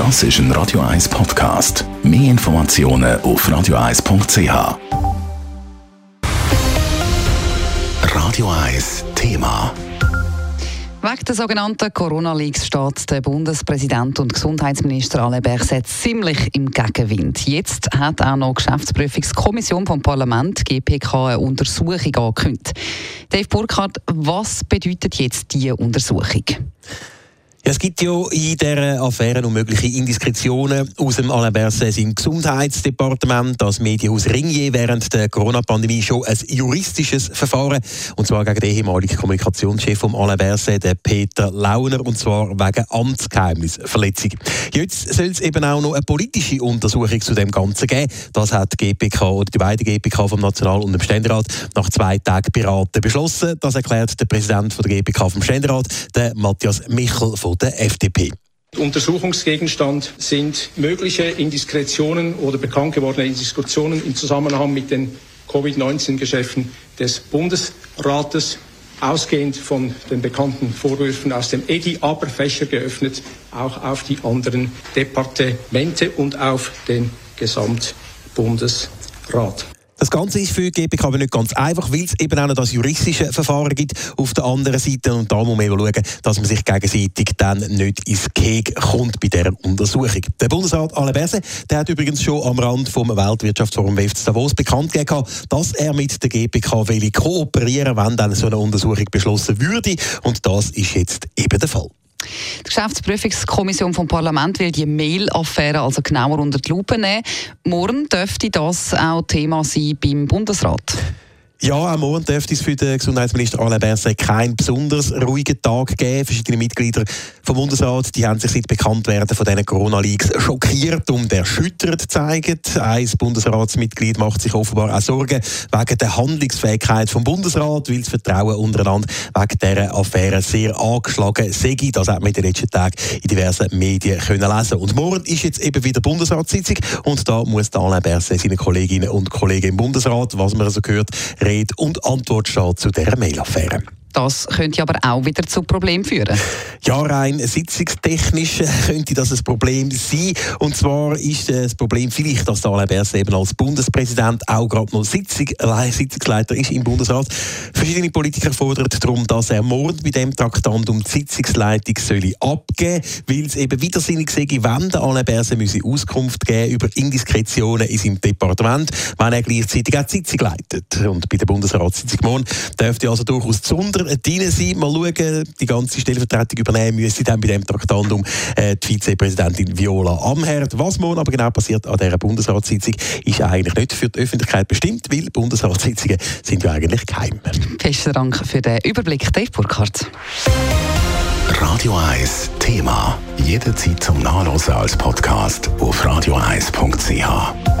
Das ist ein Radio 1 Podcast. Mehr Informationen auf radio1.ch. Radio 1 Thema. Wegen der sogenannten Corona-Leaks steht der Bundespräsident und Gesundheitsminister Alain Berset ziemlich im Gegenwind. Jetzt hat auch noch die Geschäftsprüfungskommission vom Parlament, GPK, eine Untersuchung angekündigt. Dave Burkhardt, was bedeutet jetzt diese Untersuchung? Es gibt ja in dieser Affäre noch mögliche Indiskretionen aus dem Alain Berset im Gesundheitsdepartement. Das Medienhaus Ringier während der Corona-Pandemie schon ein juristisches Verfahren. Und zwar gegen den ehemaligen Kommunikationschef von Alain Berset, Peter Launer. Und zwar wegen Amtsgeheimnisverletzung. Jetzt soll es eben auch noch eine politische Untersuchung zu dem Ganzen geben. Das hat die GPK oder die beiden GPK vom National- und dem Ständerat nach zwei Tagen beraten beschlossen. Das erklärt der Präsident von der GPK vom Ständerat, der Matthias Michel von der FDP. Untersuchungsgegenstand sind mögliche Indiskretionen oder bekannt gewordene Indiskretionen im Zusammenhang mit den Covid-19-Geschäften des Bundesrates, ausgehend von den bekannten Vorwürfen aus dem EDI, aber Fächer geöffnet auch auf die anderen Departemente und auf den Gesamtbundesrat. Das Ganze ist für die GPK aber nicht ganz einfach, weil es eben auch noch das juristische Verfahren gibt auf der anderen Seite. Und da muss man eben schauen, dass man sich gegenseitig dann nicht ins Keg kommt bei dieser Untersuchung. Der Bundesrat Alain Berset, der hat übrigens schon am Rand vom Weltwirtschaftsforum WEF Davos bekannt gegeben, dass er mit der GPK will kooperieren, wenn dann so eine Untersuchung beschlossen würde. Und das ist jetzt eben der Fall. Die Geschäftsprüfungskommission vom Parlament will die Mail-Affäre also genauer unter die Lupe nehmen. Morgen dürfte das auch Thema sein beim Bundesrat. Ja, am Morgen dürfte es für den Gesundheitsminister Alain Berset keinen besonders ruhigen Tag geben. Verschiedene Mitglieder vom Bundesrat die haben sich seit Bekanntwerden von diesen Corona-Leaks schockiert und erschüttert gezeigt. Ein Bundesratsmitglied macht sich offenbar auch Sorgen wegen der Handlungsfähigkeit vom Bundesrat, weil das Vertrauen untereinander wegen dieser Affäre sehr angeschlagen sei. Das hat man in den letzten Tagen in diversen Medien können lesen Und morgen ist jetzt eben wieder Bundesratssitzung und da muss Alain Berset seine Kolleginnen und Kollegen im Bundesrat, was man also gehört, Rede und Antwort zu dieser Mail-Affäre. Das könnte aber auch wieder zu Problemen führen. Ja, rein sitzungstechnisch könnte das ein Problem sein. Und zwar ist das Problem vielleicht, dass Alain Berset eben als Bundespräsident auch gerade noch Sitzung, Sitzungsleiter ist im Bundesrat. Verschiedene Politiker fordern darum, dass er morgen bei dem Traktandum die Sitzungsleitung abgeben soll, weil es eben widersinnig sei, wenn Alain Berset Auskunft geben über Indiskretionen in seinem Departement, wenn er gleichzeitig auch die Sitzung leitet. Und bei der Bundesratssitzung morgen dürfte also durchaus Zunder drin sein. Mal schauen, die ganze Stellvertretung übernehmen müsse dann bei dem Traktandum äh, die Vizepräsidentin Viola Amherd. Was morgen aber genau passiert an dieser Bundesratssitzung, ist eigentlich nicht für die Öffentlichkeit bestimmt, weil Bundesratssitzungen sind ja eigentlich geheim. Besten Dank für den Überblick, Dave Burkhardt. Radio 1 Thema. Jederzeit zum Nachlesen als Podcast auf radio1.ch.